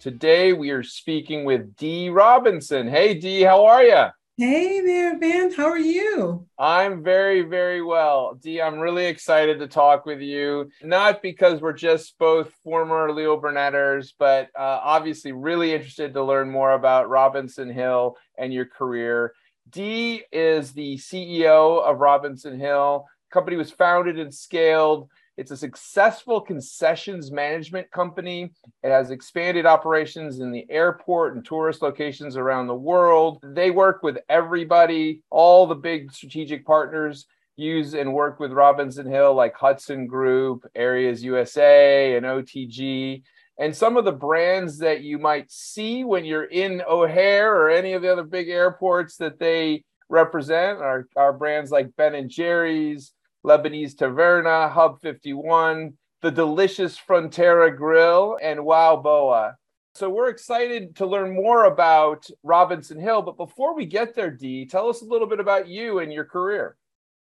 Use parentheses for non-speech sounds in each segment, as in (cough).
Today we are speaking with Dee Robinson. Hey Dee, how are you? Hey there, Ben. How are you? I'm very, very well. Dee, I'm really excited to talk with you. Not because we're just both former Leo Burnetters, but uh, obviously really interested to learn more about Robinson Hill and your career. Dee is the CEO of Robinson Hill. company was founded and scaled it's a successful concessions management company. It has expanded operations in the airport and tourist locations around the world. They work with everybody, all the big strategic partners use and work with Robinson Hill, like Hudson Group, Areas USA, and OTG. And some of the brands that you might see when you're in O'Hare or any of the other big airports that they represent are, are brands like Ben and Jerry's, Lebanese Taverna, Hub 51, the delicious Frontera Grill, and Wow Bao. So we're excited to learn more about Robinson Hill. But before we get there, Dee, tell us a little bit about you and your career.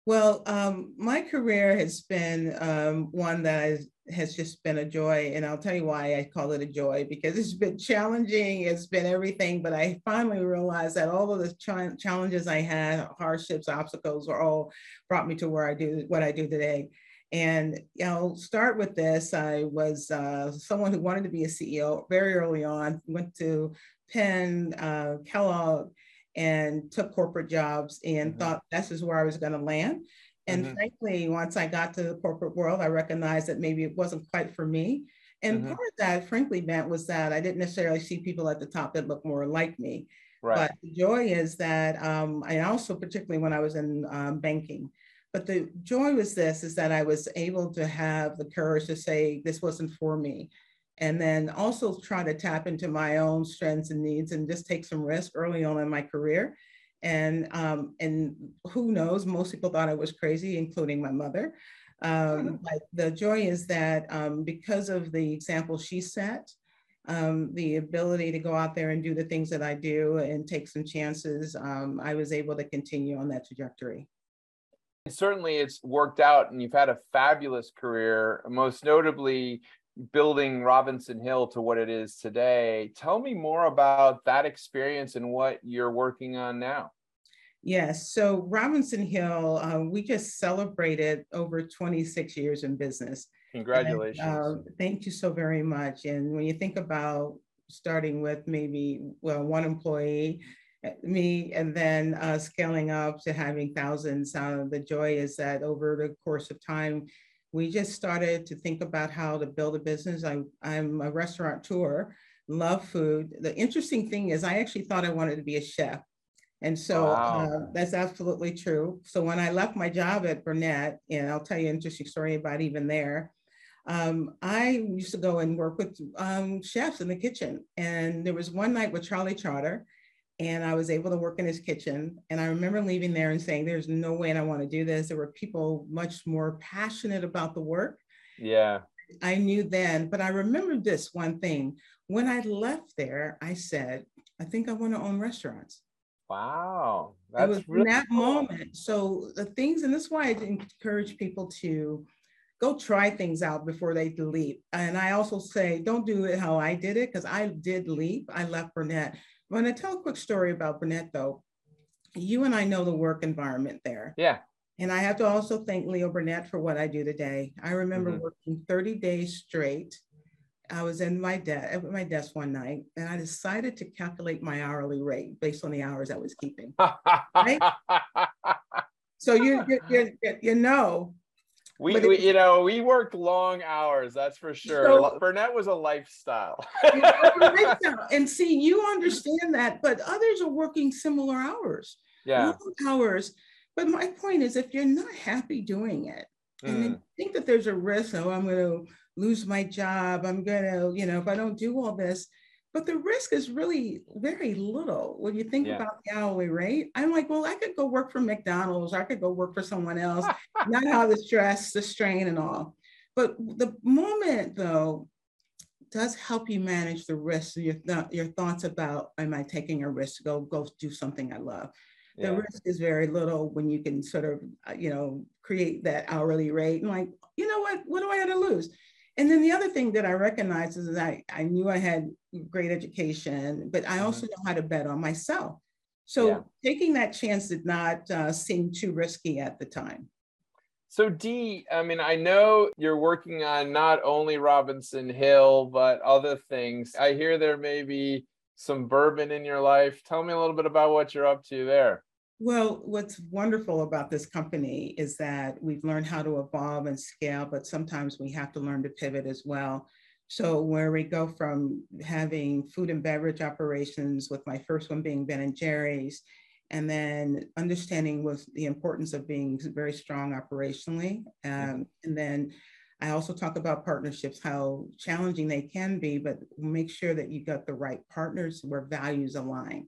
Well, um, my career has been um, one that has just been a joy. And I'll tell you why I call it a joy because it's been challenging. It's been everything. But I finally realized that all of the ch- challenges I had, hardships, obstacles, are all brought me to where I do what I do today. And I'll start with this. I was uh, someone who wanted to be a CEO very early on, went to Penn, uh, Kellogg, and took corporate jobs and mm-hmm. thought this is where I was going to land. And mm-hmm. frankly, once I got to the corporate world, I recognized that maybe it wasn't quite for me. And mm-hmm. part of that, frankly, meant was that I didn't necessarily see people at the top that looked more like me. Right. But the joy is that, um, I also, particularly when I was in um, banking, but the joy was this, is that I was able to have the courage to say, this wasn't for me. And then also try to tap into my own strengths and needs and just take some risk early on in my career and um, and who knows? Most people thought I was crazy, including my mother. Um, mm-hmm. but the joy is that um, because of the example she set, um, the ability to go out there and do the things that I do and take some chances, um, I was able to continue on that trajectory. Certainly, it's worked out, and you've had a fabulous career. Most notably, building Robinson Hill to what it is today. Tell me more about that experience and what you're working on now. Yes, so Robinson Hill, uh, we just celebrated over 26 years in business. Congratulations. And, uh, thank you so very much. And when you think about starting with maybe well one employee, eh, me, and then uh, scaling up to having thousands, uh, the joy is that over the course of time, we just started to think about how to build a business. I, I'm a restaurateur, love food. The interesting thing is, I actually thought I wanted to be a chef. And so wow. uh, that's absolutely true. So when I left my job at Burnett, and I'll tell you an interesting story about even there, um, I used to go and work with um, chefs in the kitchen. And there was one night with Charlie Trotter, and I was able to work in his kitchen. And I remember leaving there and saying, There's no way I want to do this. There were people much more passionate about the work. Yeah. I knew then, but I remember this one thing. When I left there, I said, I think I want to own restaurants. Wow. That's it was really in that cool. moment. So the things, and that's why I encourage people to go try things out before they leap. And I also say, don't do it how I did it, because I did leap. I left Burnett I'm going to tell a quick story about Burnett, though. You and I know the work environment there. Yeah. And I have to also thank Leo Burnett for what I do today. I remember mm-hmm. working 30 days straight. I was in my desk at my desk one night, and I decided to calculate my hourly rate based on the hours I was keeping. (laughs) right? so you, you, you, you know we, we, you know, we worked long hours, that's for sure. So, Burnett was a (laughs) lifestyle. and see, you understand that, but others are working similar hours. Yeah. Long hours. But my point is, if you're not happy doing it, mm. and you think that there's a risk, oh, I'm going to lose my job, I'm going to, you know, if I don't do all this, but the risk is really very little when you think yeah. about the hourly rate. I'm like, well, I could go work for McDonald's, or I could go work for someone else, (laughs) not have the stress, the strain, and all. But the moment, though, does help you manage the risk, your, th- your thoughts about, am I taking a risk to go, go do something I love? The yeah. risk is very little when you can sort of, uh, you know, create that hourly rate and like, you know what, what do I have to lose? And then the other thing that I recognize is that I, I knew I had great education, but I also mm-hmm. know how to bet on myself. So yeah. taking that chance did not uh, seem too risky at the time. So Dee, I mean, I know you're working on not only Robinson Hill, but other things. I hear there may be some bourbon in your life. Tell me a little bit about what you're up to there. Well, what's wonderful about this company is that we've learned how to evolve and scale, but sometimes we have to learn to pivot as well. So where we go from having food and beverage operations, with my first one being Ben and Jerry's, and then understanding was the importance of being very strong operationally, um, and then I also talk about partnerships, how challenging they can be, but make sure that you got the right partners where values align.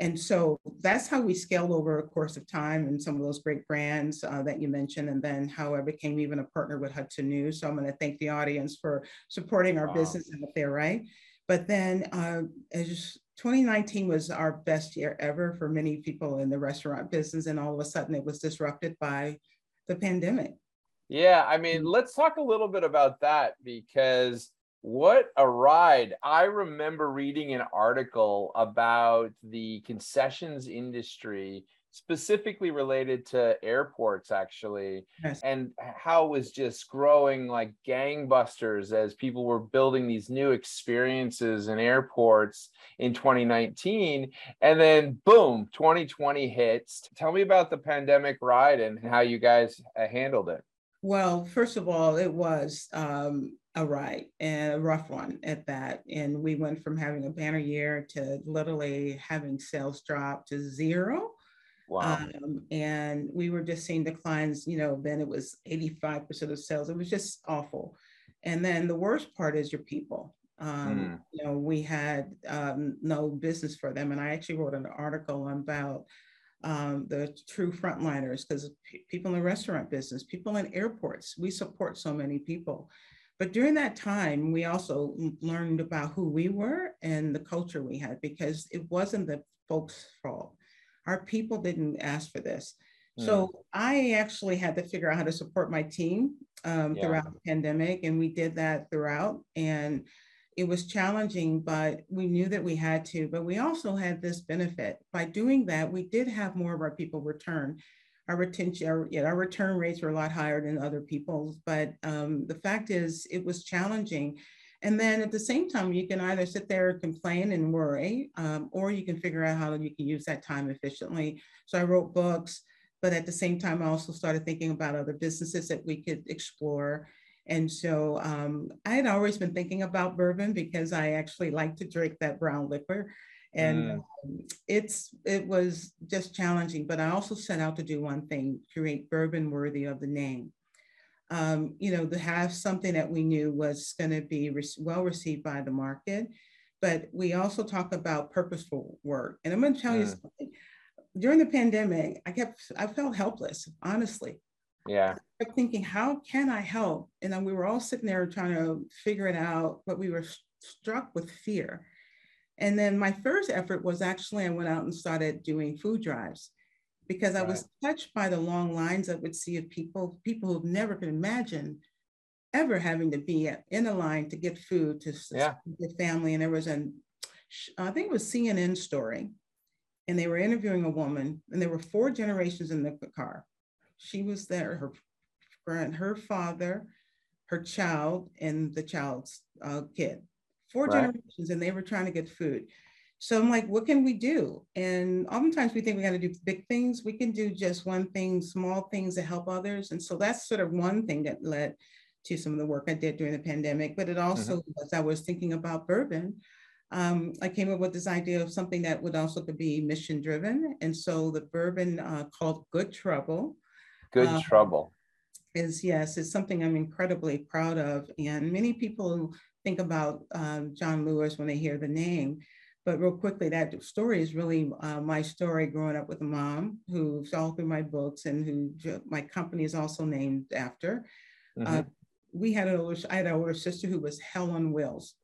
And so that's how we scaled over a course of time and some of those great brands uh, that you mentioned, and then how I became even a partner with Hudson News. So I'm going to thank the audience for supporting our wow. business out there, right? But then uh, as 2019 was our best year ever for many people in the restaurant business, and all of a sudden it was disrupted by the pandemic. Yeah, I mean, mm. let's talk a little bit about that because what a ride. I remember reading an article about the concessions industry specifically related to airports actually yes. and how it was just growing like gangbusters as people were building these new experiences in airports in 2019 and then boom 2020 hits tell me about the pandemic ride and how you guys uh, handled it well, first of all, it was um, a ride and a rough one at that. And we went from having a banner year to literally having sales drop to zero. Wow. Um, and we were just seeing declines, you know, then it was 85% of sales. It was just awful. And then the worst part is your people. Um, mm. You know, we had um, no business for them. And I actually wrote an article about um, the true frontliners, because p- people in the restaurant business, people in airports, we support so many people. But during that time, we also learned about who we were and the culture we had because it wasn't the folks' fault. Our people didn't ask for this. Mm. So I actually had to figure out how to support my team um, yeah. throughout the pandemic, and we did that throughout. And it was challenging, but we knew that we had to. But we also had this benefit. By doing that, we did have more of our people return. Our retention, our, yeah, our return rates were a lot higher than other people's. But um, the fact is, it was challenging. And then at the same time, you can either sit there and complain and worry, um, or you can figure out how you can use that time efficiently. So I wrote books, but at the same time, I also started thinking about other businesses that we could explore. And so um, I had always been thinking about bourbon because I actually like to drink that brown liquor. And mm. um, it's it was just challenging, but I also set out to do one thing: create bourbon worthy of the name. Um, you know, to have something that we knew was going to be re- well received by the market, but we also talk about purposeful work. And I'm going to tell mm. you something. During the pandemic, I kept I felt helpless, honestly. Yeah. I kept thinking, how can I help? And then we were all sitting there trying to figure it out, but we were struck with fear. And then my first effort was actually I went out and started doing food drives because I was touched by the long lines I would see of people, people who've never could imagine ever having to be in a line to get food to yeah. the family. And there was an, I think it was CNN story, and they were interviewing a woman, and there were four generations in the car she was there, her friend, her father, her child, and the child's uh, kid. Four right. generations, and they were trying to get food. So I'm like, what can we do? And oftentimes we think we got to do big things. We can do just one thing, small things that help others. And so that's sort of one thing that led to some of the work I did during the pandemic. But it also, mm-hmm. as I was thinking about bourbon, um, I came up with this idea of something that would also could be mission driven. And so the bourbon uh, called Good Trouble Good um, trouble. Is yes, it's something I'm incredibly proud of. And many people think about um, John Lewis when they hear the name. But real quickly, that story is really uh, my story growing up with a mom who saw through my books and who my company is also named after. Uh, mm-hmm. Uh, we had an older, I had an older sister who was hell on wheels.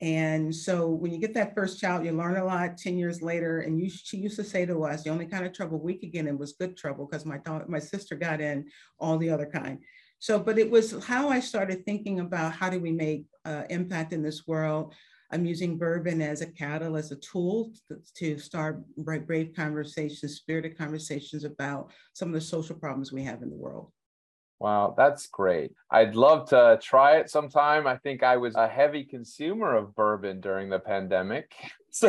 And so when you get that first child, you learn a lot 10 years later. And you, she used to say to us, the only kind of trouble we could get in was good trouble because my, my sister got in all the other kind. So, but it was how I started thinking about how do we make uh, impact in this world. I'm using bourbon as a catalyst, a tool to, to start brave conversations, spirited conversations about some of the social problems we have in the world. Wow, that's great. I'd love to try it sometime. I think I was a heavy consumer of bourbon during the pandemic. (laughs) So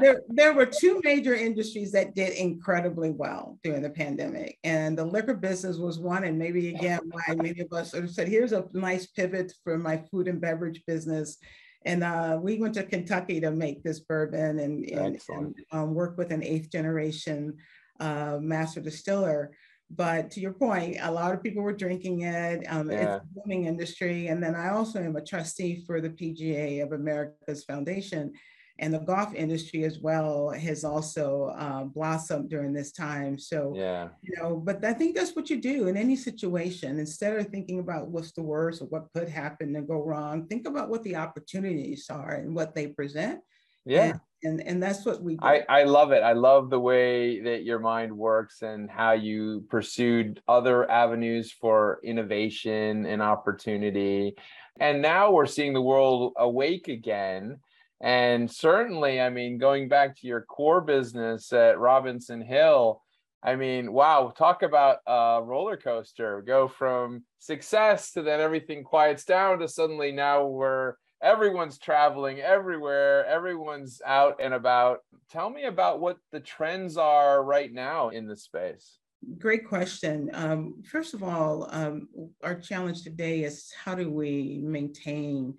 there, there were two major industries that did incredibly well during the pandemic. And the liquor business was one, and maybe again, why many of us sort of said, here's a nice pivot for my food and beverage business. And uh, we went to Kentucky to make this bourbon and, and, and um, work with an eighth generation uh, master distiller. But to your point, a lot of people were drinking it. Um, yeah. It's a booming industry. And then I also am a trustee for the PGA of America's Foundation. And the golf industry as well has also uh, blossomed during this time. So, yeah. you know, but I think that's what you do in any situation. Instead of thinking about what's the worst or what could happen and go wrong, think about what the opportunities are and what they present. Yeah. And and and that's what we do. I, I love it i love the way that your mind works and how you pursued other avenues for innovation and opportunity and now we're seeing the world awake again and certainly i mean going back to your core business at robinson hill I mean, wow, talk about a roller coaster. Go from success to then everything quiets down to suddenly now we're everyone's traveling everywhere, everyone's out and about. Tell me about what the trends are right now in the space. Great question. Um, first of all, um, our challenge today is how do we maintain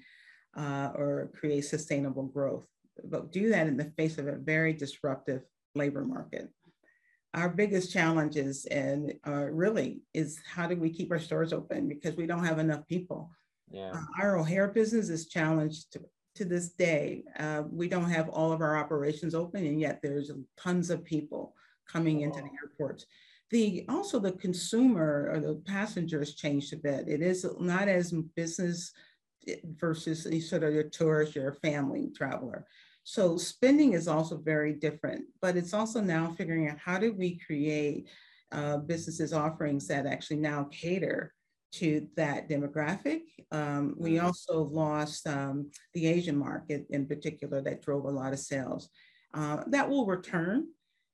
uh, or create sustainable growth, but do that in the face of a very disruptive labor market. Our biggest challenge is, and uh, really, is how do we keep our stores open because we don't have enough people. Yeah. Uh, our O'Hare business is challenged to, to this day. Uh, we don't have all of our operations open, and yet there's tons of people coming into the airports. The also the consumer or the passengers changed a bit. It is not as business versus sort of your tourist, your family traveler. So spending is also very different, but it's also now figuring out how do we create uh, businesses offerings that actually now cater to that demographic. Um, we mm-hmm. also lost um, the Asian market in particular that drove a lot of sales. Uh, that will return,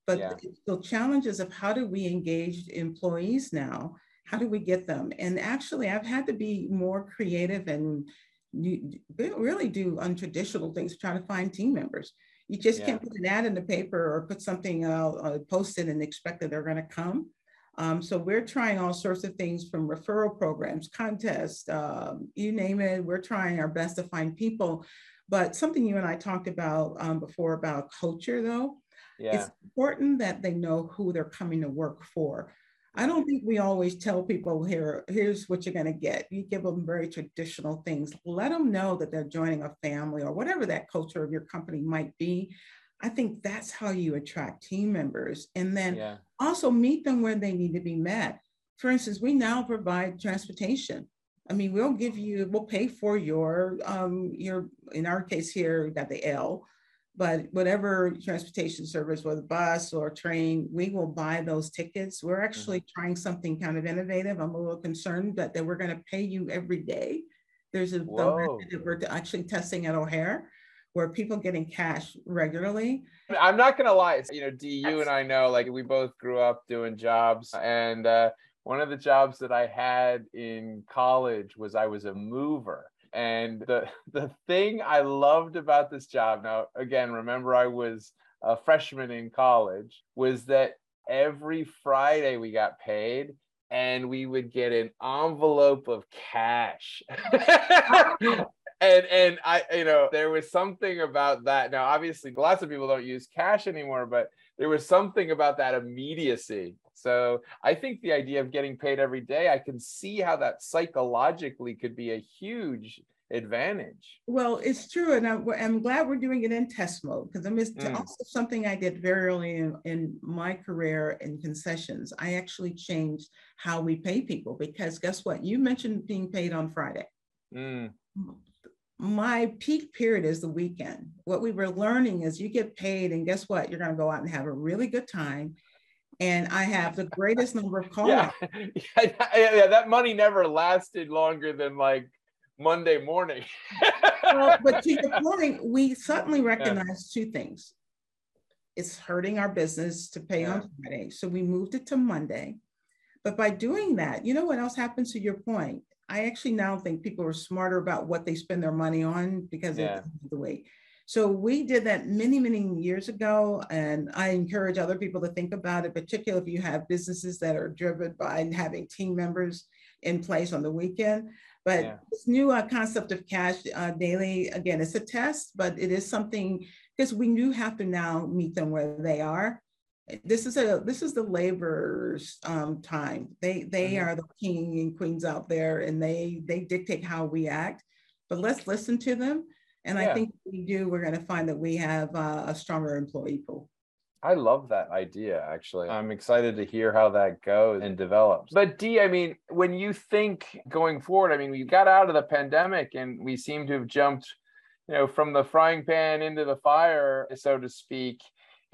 but yeah. the challenges of how do we engage employees now? How do we get them? And actually, I've had to be more creative and really do untraditional things to try to find team members. You just yeah. can't put an ad in the paper or put something out, uh, post it and expect that they're going to come. Um, so we're trying all sorts of things from referral programs, contests, um, you name it. We're trying our best to find people. But something you and I talked about um, before about culture, though, yeah. it's important that they know who they're coming to work for. I don't think we always tell people here, here's what you're going to get. You give them very traditional things. Let them know that they're joining a family or whatever that culture of your company might be. I think that's how you attract team members. And then yeah. also meet them where they need to be met. For instance, we now provide transportation. I mean, we'll give you, we'll pay for your, um, your, in our case here, we got the L, but whatever transportation service, whether bus or train, we will buy those tickets. We're actually mm-hmm. trying something kind of innovative. I'm a little concerned that, that we're going to pay you every day. There's a that we're actually testing at O'Hare where people getting cash regularly. I'm not gonna lie, you know, Dee, you and I know, like we both grew up doing jobs, and uh, one of the jobs that I had in college was I was a mover. And the (laughs) the thing I loved about this job, now again, remember I was a freshman in college, was that every Friday we got paid and we would get an envelope of cash. (laughs) (laughs) and and I, you know, there was something about that. Now, obviously, lots of people don't use cash anymore, but there was something about that immediacy. So I think the idea of getting paid every day, I can see how that psychologically could be a huge advantage. Well, it's true, and I'm, I'm glad we're doing it in test mode because I mean, it's mm. also something I did very early in, in my career in concessions. I actually changed how we pay people because guess what? You mentioned being paid on Friday. Mm. My peak period is the weekend. What we were learning is you get paid, and guess what? You're going to go out and have a really good time. And I have the greatest number of (laughs) calls. (laughs) Yeah. yeah, yeah, that money never lasted longer than like Monday morning. well, but to your (laughs) point, we suddenly recognize yeah. two things. It's hurting our business to pay yeah. on Friday. So we moved it to Monday. But by doing that, you know what else happens to your point? I actually now think people are smarter about what they spend their money on because yeah. of the way. So we did that many, many years ago. And I encourage other people to think about it, particularly if you have businesses that are driven by having team members in place on the weekend. But yeah. this new uh, concept of cash uh, daily, again, it's a test, but it is something because we do have to now meet them where they are. This is a this is the laborers' um, time. They they mm-hmm. are the king and queens out there, and they they dictate how we act. But let's listen to them, and yeah. I think if we do. We're going to find that we have uh, a stronger employee pool. I love that idea, actually. I'm excited to hear how that goes and develops. But, Dee, I mean, when you think going forward, I mean, we got out of the pandemic and we seem to have jumped, you know, from the frying pan into the fire, so to speak,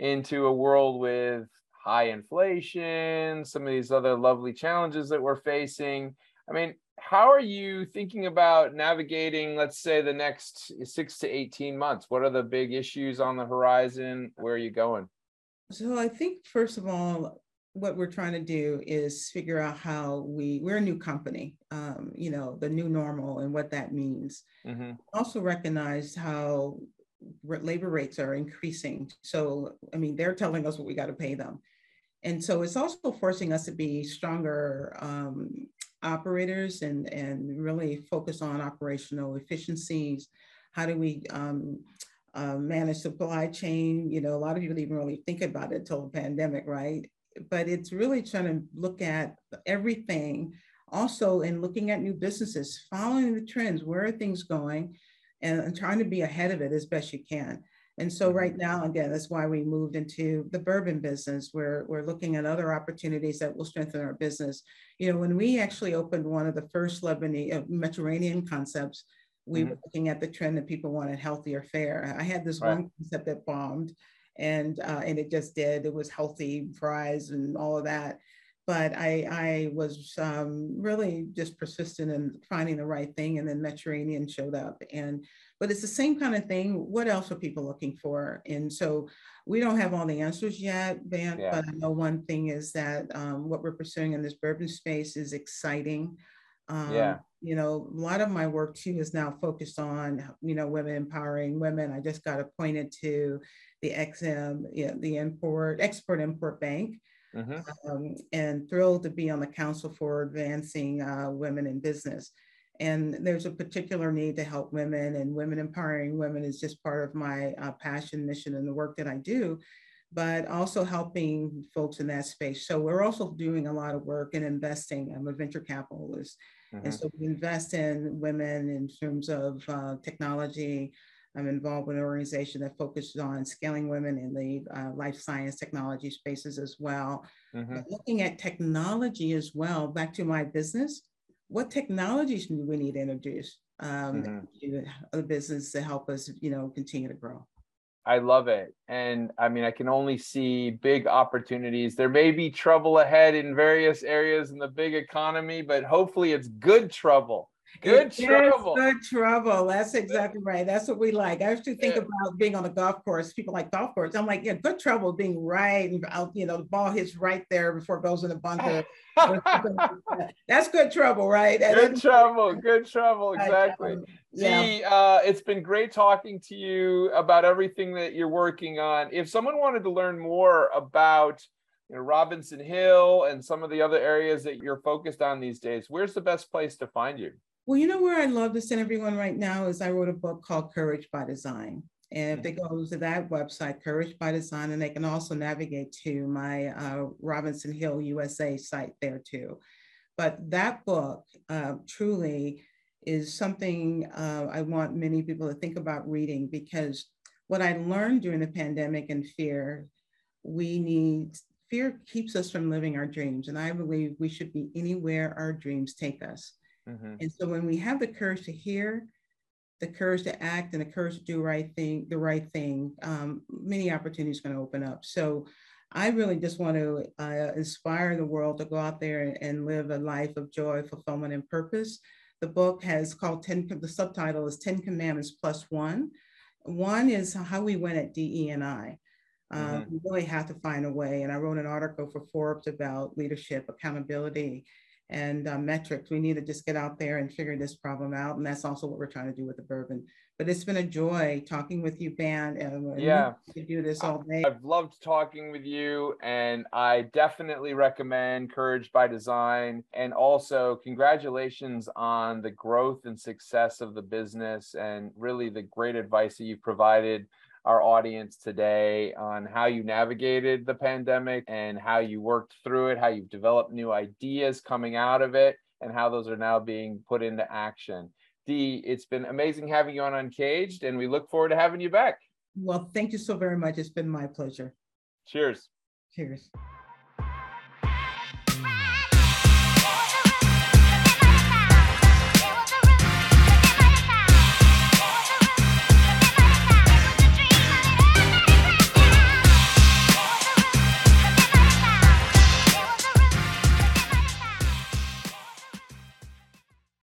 into a world with high inflation, some of these other lovely challenges that we're facing. I mean, how are you thinking about navigating, let's say, the next six to 18 months? What are the big issues on the horizon? Where are you going? So I think first of all, what we're trying to do is figure out how we we're a new company, um, you know, the new normal and what that means. Mm-hmm. Also recognize how labor rates are increasing. So I mean, they're telling us what we got to pay them, and so it's also forcing us to be stronger um, operators and and really focus on operational efficiencies. How do we um, uh, manage supply chain. You know, a lot of people didn't really think about it until the pandemic, right? But it's really trying to look at everything also in looking at new businesses, following the trends, where are things going, and, trying to be ahead of it as best you can. And so right mm-hmm. now, again, that's why we moved into the bourbon business. Where we're looking at other opportunities that will strengthen our business. You know, when we actually opened one of the first Lebanese uh, Mediterranean concepts, we mm-hmm. were looking at the trend that people wanted healthier fare. I had this right. one concept that bombed, and uh, and it just did. It was healthy fries and all of that, but I I was um, really just persistent in finding the right thing, and then Mediterranean showed up, and but it's the same kind of thing. What else are people looking for? And so we don't have all the answers yet, Van, yeah. but I know one thing is that um, what we're pursuing in this bourbon space is exciting. Um, yeah. You know, a lot of my work too is now focused on, you know, women empowering women. I just got appointed to the EXIM, you know, the import, export import bank. Mm-hmm. Um, and thrilled to be on the council for advancing uh, women in business. And there's a particular need to help women, and women empowering women is just part of my uh, passion, mission, and the work that I do but also helping folks in that space. So we're also doing a lot of work and investing. I'm a venture capitalist. Mm-hmm. And so we invest in women in terms of uh, technology. I'm involved with an organization that focuses on scaling women in the uh, life science technology spaces as well. Mm-hmm. Looking at technology as well, back to my business, what technologies do we need to introduce um, mm-hmm. to the business to help us, you know, continue to grow? I love it. And I mean, I can only see big opportunities. There may be trouble ahead in various areas in the big economy, but hopefully it's good trouble. Good it trouble. Good trouble. That's exactly right. That's what we like. I used to think yeah. about being on a golf course. People like golf course. I'm like, yeah, good trouble being right and out, you know, the ball hits right there before it goes in the bunker. (laughs) That's good trouble, right? (laughs) Good trouble. Good trouble. Exactly. Yeah. See, uh, it's been great talking to you about everything that you're working on. If someone wanted to learn more about you know, Robinson Hill and some of the other areas that you're focused on these days, where's the best place to find you? Well, you know where I'd love to send everyone right now is I wrote a book called Courage by Design. And if they go to that website, Courage by Design, and they can also navigate to my uh, Robinson Hill USA site there too. But that book uh, truly is something uh, I want many people to think about reading because what I learned during the pandemic and fear, we need fear keeps us from living our dreams. And I believe we should be anywhere our dreams take us. Mm-hmm. And so when we have the courage to hear, the courage to act, and the courage to do the right thing, the right thing, um, many opportunities going to open up. So I really just want to uh, inspire the world to go out there and live a life of joy, fulfillment, and purpose. The book has called 10, the subtitle is 10 Commandments Plus One. One is how we win at DE&I. Um, mm-hmm. We really have to find a way. And I wrote an article for Forbes about leadership, accountability, and uh, metrics. We need to just get out there and figure this problem out. And that's also what we're trying to do with the bourbon. But it's been a joy talking with you, Bant. And yeah, we do this all day. I've loved talking with you, and I definitely recommend Courage by Design. And also, congratulations on the growth and success of the business, and really the great advice that you've provided our audience today on how you navigated the pandemic and how you worked through it, how you've developed new ideas coming out of it, and how those are now being put into action. Dee, it's been amazing having you on Uncaged, and we look forward to having you back. Well, thank you so very much. It's been my pleasure. Cheers. Cheers.